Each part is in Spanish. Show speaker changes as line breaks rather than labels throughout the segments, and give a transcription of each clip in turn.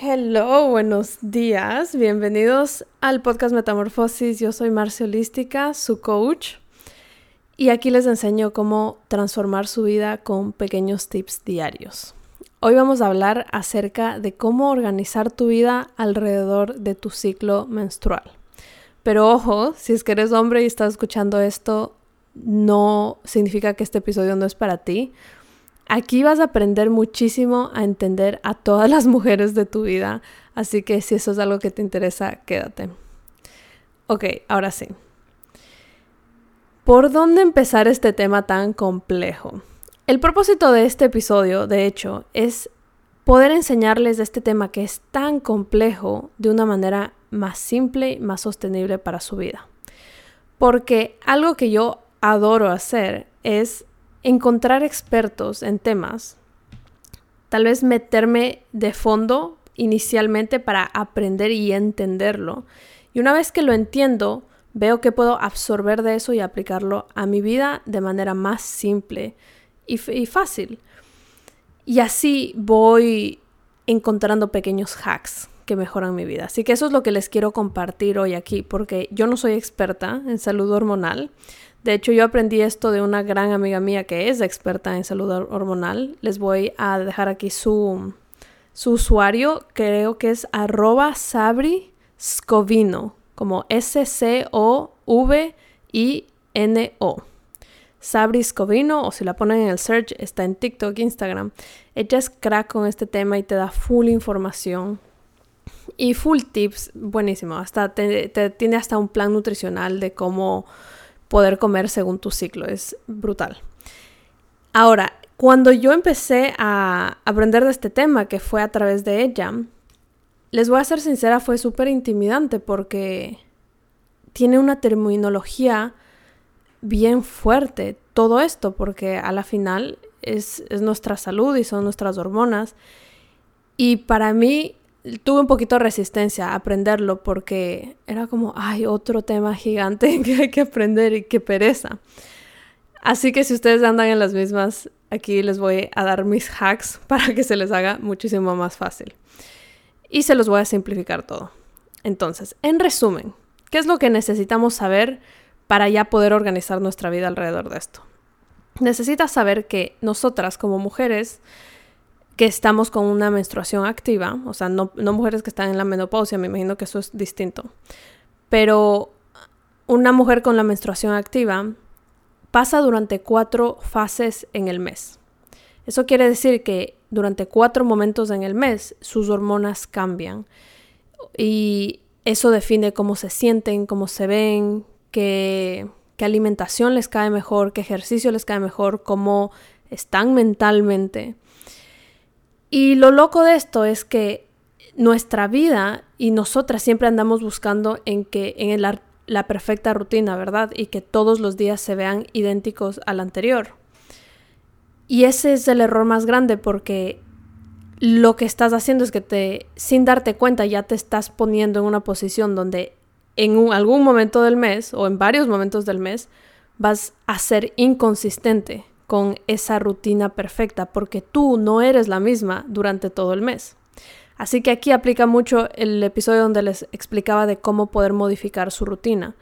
Hello, buenos días, bienvenidos al podcast Metamorfosis. Yo soy Marcia Holística, su coach, y aquí les enseño cómo transformar su vida con pequeños tips diarios. Hoy vamos a hablar acerca de cómo organizar tu vida alrededor de tu ciclo menstrual. Pero ojo, si es que eres hombre y estás escuchando esto, no significa que este episodio no es para ti. Aquí vas a aprender muchísimo a entender a todas las mujeres de tu vida, así que si eso es algo que te interesa, quédate. Ok, ahora sí. ¿Por dónde empezar este tema tan complejo? El propósito de este episodio, de hecho, es poder enseñarles este tema que es tan complejo de una manera más simple y más sostenible para su vida. Porque algo que yo adoro hacer es encontrar expertos en temas, tal vez meterme de fondo inicialmente para aprender y entenderlo. Y una vez que lo entiendo, veo que puedo absorber de eso y aplicarlo a mi vida de manera más simple y, fácil. Y así voy encontrando pequeños hacks que mejoran mi vida. Así que eso es lo que les quiero compartir hoy aquí, porque yo no soy experta en salud hormonal. De hecho, yo aprendí esto de una gran amiga mía que es experta en salud hormonal. Les voy a dejar aquí su, su usuario, creo que es arroba sabri como S-C-O-V-I-N-O. Sabri Scovino, o si la ponen en el search, está en TikTok, Instagram. Ella es crack con este tema y te da full información y full tips, buenísimo. Hasta te, tiene hasta un plan nutricional de cómo poder comer según tu ciclo. Es brutal. Ahora, cuando yo empecé a aprender de este tema, que fue a través de ella, les voy a ser sincera, fue súper intimidante porque tiene una terminología bien fuerte todo esto, porque a la final es, nuestra salud y son nuestras hormonas. Y para mí tuve un poquito de resistencia a aprenderlo porque era como, ay, otro tema gigante que hay que aprender y qué pereza. Así que si ustedes andan en las mismas, aquí les voy a dar mis hacks para que se les haga muchísimo más fácil. Y se los voy a simplificar todo. Entonces, en resumen, ¿qué es lo que necesitamos saber para ya poder organizar nuestra vida alrededor de esto. Necesitas saber que nosotras como mujeres que estamos con una menstruación activa, o sea, no, mujeres que están en la menopausia, me imagino que eso es distinto, pero una mujer con la menstruación activa pasa durante cuatro fases en el mes. Eso quiere decir que durante cuatro momentos en el mes sus hormonas cambian y eso define cómo se sienten, cómo se ven, qué, alimentación les cae mejor, qué ejercicio les cae mejor, cómo están mentalmente. Y lo loco de esto es que nuestra vida y nosotras siempre andamos buscando en que en la, la perfecta rutina, ¿verdad? Y que todos los días se vean idénticos al anterior. Y ese es el error más grande porque lo que estás haciendo es que te, sin darte cuenta, ya te estás poniendo en una posición donde en algún momento del mes o en varios momentos del mes vas a ser inconsistente con esa rutina perfecta porque tú no eres la misma durante todo el mes. Así que aquí aplica mucho el episodio donde les explicaba de cómo poder modificar su rutina,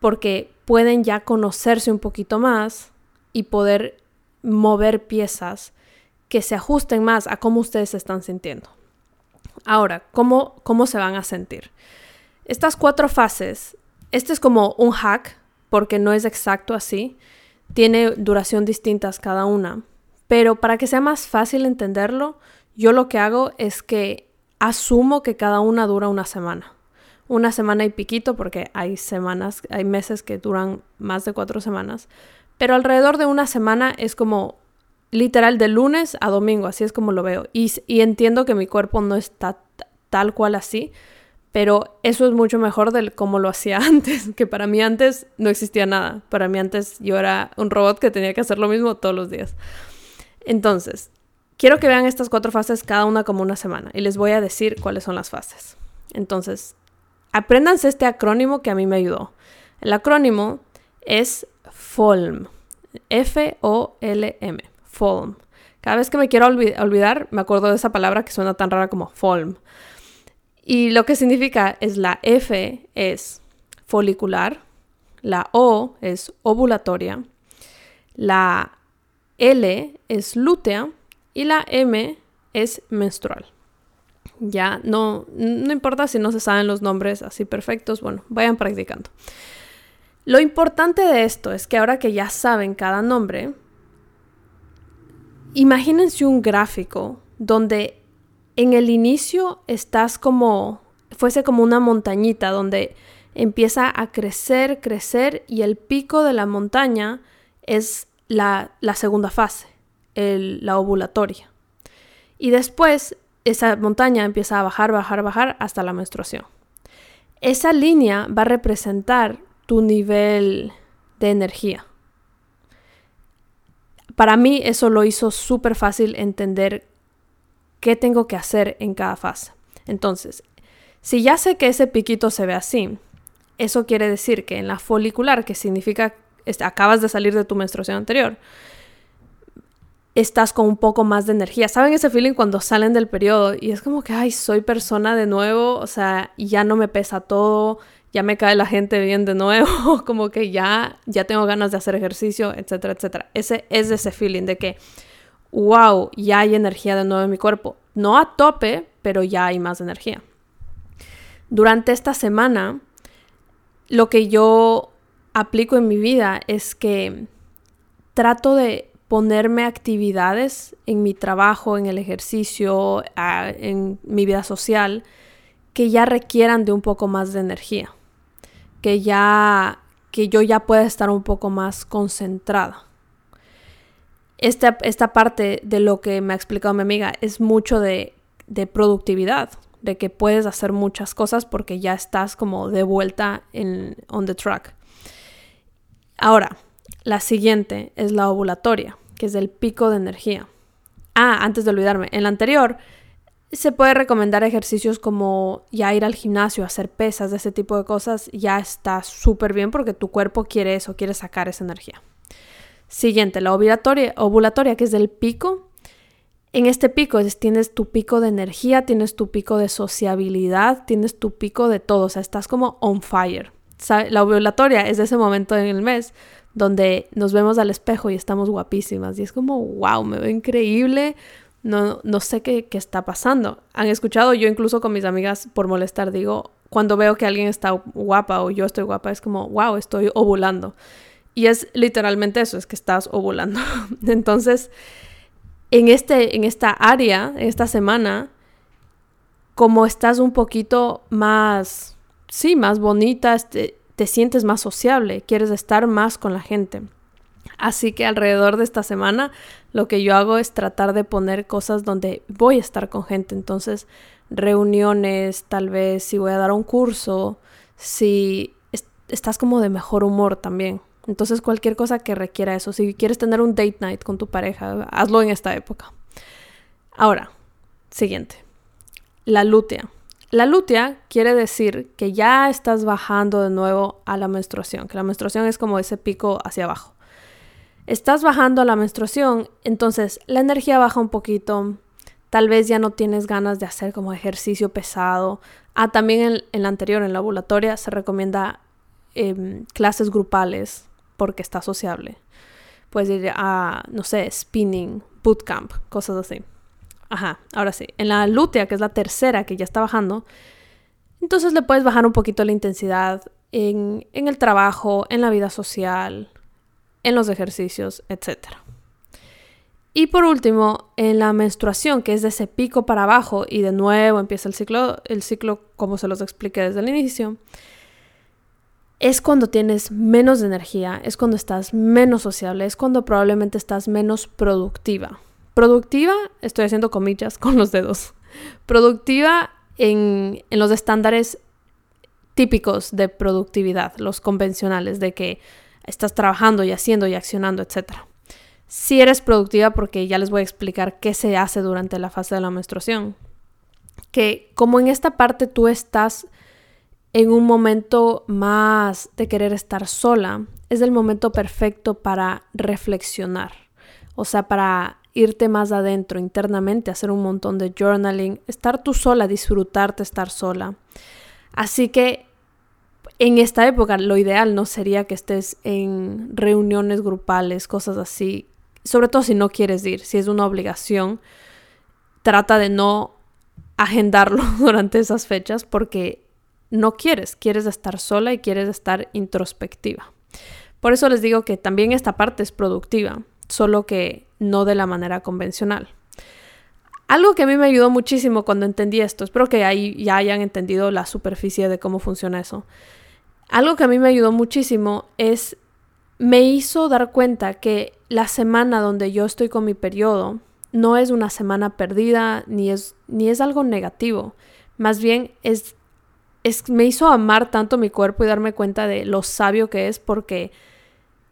porque pueden ya conocerse un poquito más y poder mover piezas que se ajusten más a cómo ustedes se están sintiendo. Ahora, ¿cómo, cómo se van a sentir? Estas cuatro fases, este es como un hack, porque no es exacto así, tiene duración distintas cada una, pero para que sea más fácil entenderlo, yo lo que hago es que asumo que cada una dura una semana. Una semana y piquito, porque hay semanas, hay meses que duran más de cuatro semanas, pero alrededor de una semana es como literal de lunes a domingo, así es como lo veo. Y, y entiendo que mi cuerpo no está tal cual así, pero eso es mucho mejor del cómo lo hacía antes, que para mí antes no existía nada. Para mí antes yo era un robot que tenía que hacer lo mismo todos los días. Entonces, quiero que vean estas cuatro fases cada una como una semana y les voy a decir cuáles son las fases. Entonces, apréndanse este acrónimo que a mí me ayudó. El acrónimo es FOLM. F-O-L-M. FOLM. Cada vez que me quiero olvidar, me acuerdo de esa palabra que suena tan rara como FOLM. Y lo que significa es la F es folicular, la O es ovulatoria, la L es lútea y la M es menstrual. Ya no, no importa si no se saben los nombres así perfectos, bueno, vayan practicando. Lo importante de esto es que ahora que ya saben cada nombre, imagínense un gráfico donde en el inicio estás como, fuese como una montañita donde empieza a crecer, crecer y el pico de la montaña es la, segunda fase, la ovulatoria. Y después esa montaña empieza a bajar, bajar, bajar hasta la menstruación. Esa línea va a representar tu nivel de energía. Para mí eso lo hizo súper fácil entender qué tengo que hacer en cada fase. Entonces, si ya sé que ese piquito se ve así, eso quiere decir que en la folicular, que significa acabas de salir de tu menstruación anterior, estás con un poco más de energía. ¿Saben ese feeling cuando salen del periodo y es como que, ay, soy persona de nuevo, o sea, ya no me pesa todo, ya me cae la gente bien de nuevo, como que ya, ya tengo ganas de hacer ejercicio, etcétera, etcétera. Ese es ese feeling de que wow, ya hay energía de nuevo en mi cuerpo. No a tope, pero ya hay más energía. Durante esta semana, lo que yo aplico en mi vida es que trato de ponerme actividades en mi trabajo, en el ejercicio, en mi vida social, que ya requieran de un poco más de energía, que ya que yo ya pueda estar un poco más concentrada esta, esta parte de lo que me ha explicado mi amiga es mucho de, de productividad, de que puedes hacer muchas cosas porque ya estás como de vuelta en on the track. Ahora, la siguiente es la ovulatoria, que es el pico de energía. Ah, antes de olvidarme, en la anterior se puede recomendar ejercicios como ya ir al gimnasio, hacer pesas, de ese tipo de cosas, ya está súper bien porque tu cuerpo quiere eso, quiere sacar esa energía. Siguiente, la ovulatoria, ovulatoria, que es del pico. En este pico tienes tu pico de energía, tienes tu pico de sociabilidad, tienes tu pico de todo, o sea, estás como on fire. La ovulatoria es ese momento en el mes donde nos vemos al espejo y estamos guapísimas y es como, wow, me veo increíble, no, no sé qué, qué está pasando. Han escuchado, yo incluso con mis amigas por molestar digo, cuando veo que alguien está guapa o yo estoy guapa, es como, wow, estoy ovulando. Y es literalmente eso, es que estás ovulando. Entonces, en, este, en esta área, esta semana, como estás un poquito más, sí, más bonita, este, te sientes más sociable, quieres estar más con la gente. Así que alrededor de esta semana lo que yo hago es tratar de poner cosas donde voy a estar con gente. Entonces, reuniones, tal vez si voy a dar un curso, si estás como de mejor humor también. Entonces cualquier cosa que requiera eso, si quieres tener un date night con tu pareja, hazlo en esta época. Ahora, siguiente, la lútea. La lútea quiere decir que ya estás bajando de nuevo a la menstruación, que la menstruación es como ese pico hacia abajo. Estás bajando a la menstruación, entonces la energía baja un poquito, tal vez ya no tienes ganas de hacer como ejercicio pesado. Ah, también en, la anterior, en la ovulatoria, se recomienda em, clases grupales porque está sociable. Puedes ir a, no sé, spinning, bootcamp, cosas así. Ajá, ahora sí. En la lútea, que es la tercera que ya está bajando, entonces le puedes bajar un poquito la intensidad en, en el trabajo, en la vida social, en los ejercicios, etc. Y por último, en la menstruación, que es de ese pico para abajo y de nuevo empieza el ciclo, el ciclo como se los expliqué desde el inicio, es cuando tienes menos energía, es cuando estás menos sociable, es cuando probablemente estás menos productiva. Productiva, estoy haciendo comillas con los dedos, productiva en, en los estándares típicos de productividad, los convencionales, de que estás trabajando y haciendo y accionando, etc. Si eres productiva, porque ya les voy a explicar qué se hace durante la fase de la menstruación, que como en esta parte tú estás en un momento más de querer estar sola, es el momento perfecto para reflexionar. O sea, para irte más adentro internamente, hacer un montón de journaling, estar tú sola, disfrutarte estar sola. Así que en esta época lo ideal no sería que estés en reuniones grupales, cosas así, sobre todo si no quieres ir, si es una obligación, trata de no agendarlo durante esas fechas porque no quieres, quieres estar sola y quieres estar introspectiva. Por eso les digo que también esta parte es productiva, solo que no de la manera convencional. Algo que a mí me ayudó muchísimo cuando entendí esto, espero que ahí ya hayan entendido la superficie de cómo funciona eso. Algo que a mí me ayudó muchísimo es, me hizo dar cuenta que la semana donde yo estoy con mi periodo no es una semana perdida ni es, ni es algo negativo. Más bien es, es, me hizo amar tanto mi cuerpo y darme cuenta de lo sabio que es porque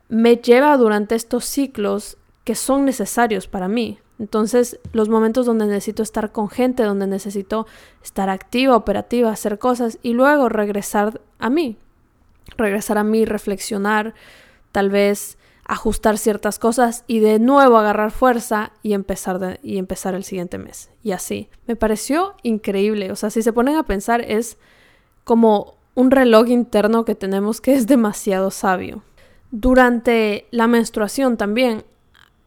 me lleva durante estos ciclos que son necesarios para mí. Entonces, los momentos donde necesito estar con gente, donde necesito estar activa, operativa, hacer cosas y luego regresar a mí. Regresar a mí, reflexionar, tal vez ajustar ciertas cosas y de nuevo agarrar fuerza y empezar, y empezar el siguiente mes. Y así. Me pareció increíble. O sea, si se ponen a pensar, es como un reloj interno que tenemos que es demasiado sabio. Durante la menstruación también,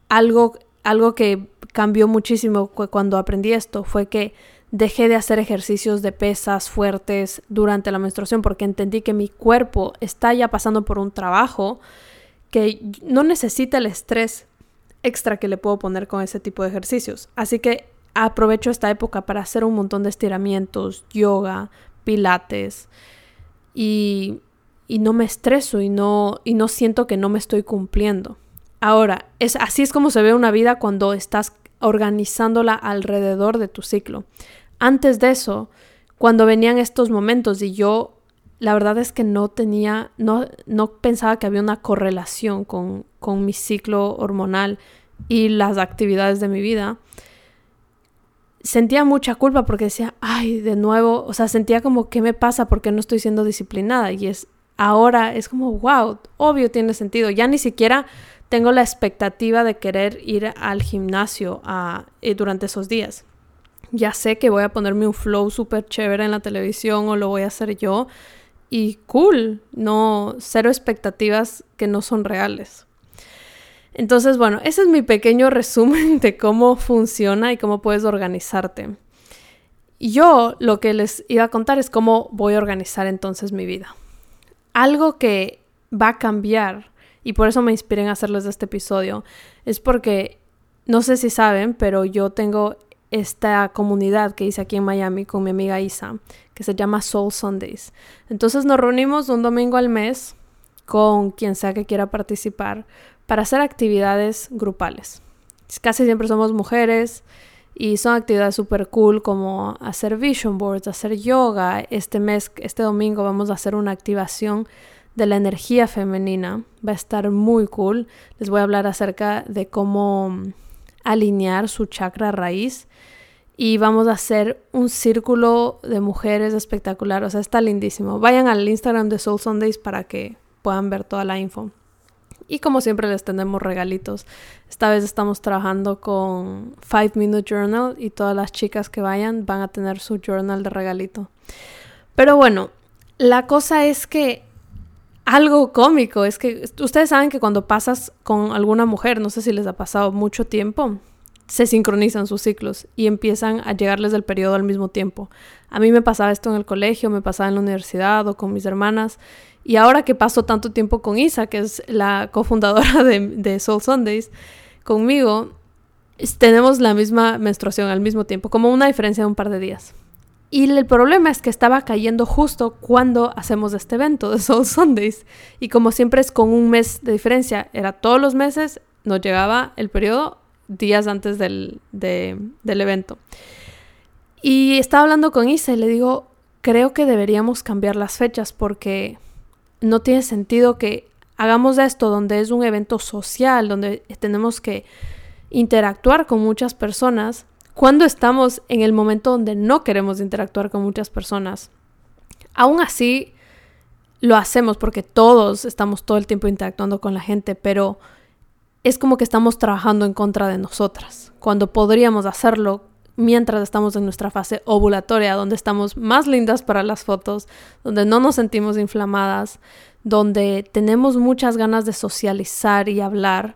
algo, algo que cambió muchísimo cuando aprendí esto fue que dejé de hacer ejercicios de pesas fuertes durante la menstruación porque entendí que mi cuerpo está ya pasando por un trabajo que no necesita el estrés extra que le puedo poner con ese tipo de ejercicios. Así que aprovecho esta época para hacer un montón de estiramientos, yoga, pilates y y no me estreso y no, y no siento que no me estoy cumpliendo. Ahora, es, así es como se ve una vida cuando estás organizándola alrededor de tu ciclo. Antes de eso, cuando venían estos momentos y yo, la verdad es que no tenía, no, no pensaba que había una correlación con, con mi ciclo hormonal y las actividades de mi vida, sentía mucha culpa porque decía, ay, de nuevo, o sea, sentía como, ¿qué me pasa? porque no estoy siendo disciplinada? Y es ahora es como, wow, obvio tiene sentido. Ya ni siquiera tengo la expectativa de querer ir al gimnasio a, eh, durante esos días. Ya sé que voy a ponerme un flow súper chévere en la televisión o lo voy a hacer yo. Y cool, no, cero expectativas que no son reales. Entonces, bueno, ese es mi pequeño resumen de cómo funciona y cómo puedes organizarte. Yo lo que les iba a contar es cómo voy a organizar entonces mi vida algo que va a cambiar, y por eso me inspiré en hacerles este episodio, es porque, no sé si saben, pero yo tengo esta comunidad que hice aquí en Miami con mi amiga Isa, que se llama Soul Sundays. Entonces nos reunimos un domingo al mes con quien sea que quiera participar para hacer actividades grupales. Casi siempre somos mujeres y son actividades súper cool como hacer vision boards, hacer yoga. Este mes, este domingo vamos a hacer una activación de la energía femenina. Va a estar muy cool. Les voy a hablar acerca de cómo mm, alinear su chakra raíz. Y vamos a hacer un círculo de mujeres espectacular. O sea, está lindísimo. Vayan al Instagram de Soul Sundays para que puedan ver toda la info. Y como siempre les tenemos regalitos. Esta vez estamos trabajando con Five Minute Journal y todas las chicas que vayan van a tener su journal de regalito. Pero bueno, la cosa es que algo cómico es que ustedes saben que cuando pasas con alguna mujer, no sé si les ha pasado mucho tiempo, se sincronizan sus ciclos y empiezan a llegarles el periodo al mismo tiempo. A mí me pasaba esto en el colegio, me pasaba en la universidad o con mis hermanas y ahora que paso tanto tiempo con Isa, que es la cofundadora de, Soul Sundays, conmigo, tenemos la misma menstruación al mismo tiempo, como una diferencia de un par de días. Y el problema es que estaba cayendo justo cuando hacemos este evento de Soul Sundays. Y como siempre es con un mes de diferencia, era todos los meses, nos llegaba el periodo días antes del, del evento. Y estaba hablando con Isa y le digo, creo que deberíamos cambiar las fechas porque no tiene sentido que hagamos esto donde es un evento social, donde tenemos que interactuar con muchas personas, cuando estamos en el momento donde no queremos interactuar con muchas personas. Aún así, lo hacemos porque todos estamos todo el tiempo interactuando con la gente, pero es como que estamos trabajando en contra de nosotras, cuando podríamos hacerlo mientras estamos en nuestra fase ovulatoria, donde estamos más lindas para las fotos, donde no nos sentimos inflamadas, donde tenemos muchas ganas de socializar y hablar,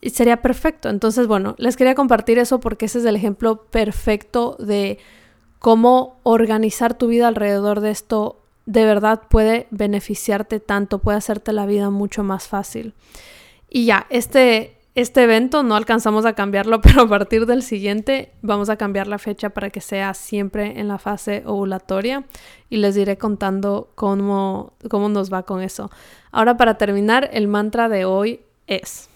y sería perfecto. Entonces, bueno, les quería compartir eso porque ese es el ejemplo perfecto de cómo organizar tu vida alrededor de esto de verdad puede beneficiarte tanto, puede hacerte la vida mucho más fácil. Y ya, este, este evento no alcanzamos a cambiarlo, pero a partir del siguiente vamos a cambiar la fecha para que sea siempre en la fase ovulatoria y les iré contando cómo, cómo nos va con eso. Ahora para terminar, el mantra de hoy es,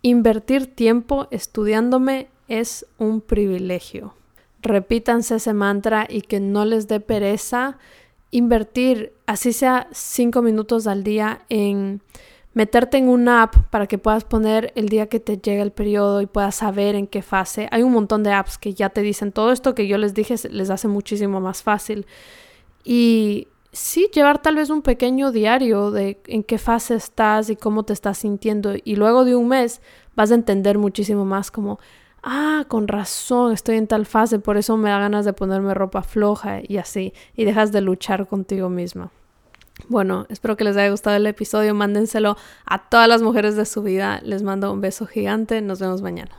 invertir tiempo estudiándome es un privilegio. Repítanse ese mantra y que no les dé pereza invertir, así sea cinco minutos al día, en meterte en una app para que puedas poner el día que te llega el periodo y puedas saber en qué fase. Hay un montón de apps que ya te dicen todo esto que yo les dije, les hace muchísimo más fácil. Y sí, llevar tal vez un pequeño diario de en qué fase estás y cómo te estás sintiendo. Y luego de un mes vas a entender muchísimo más como, ah, con razón, estoy en tal fase, por eso me da ganas de ponerme ropa floja y así. Y dejas de luchar contigo misma. Bueno, espero que les haya gustado el episodio. Mándenselo a todas las mujeres de su vida. Les mando un beso gigante. Nos vemos mañana.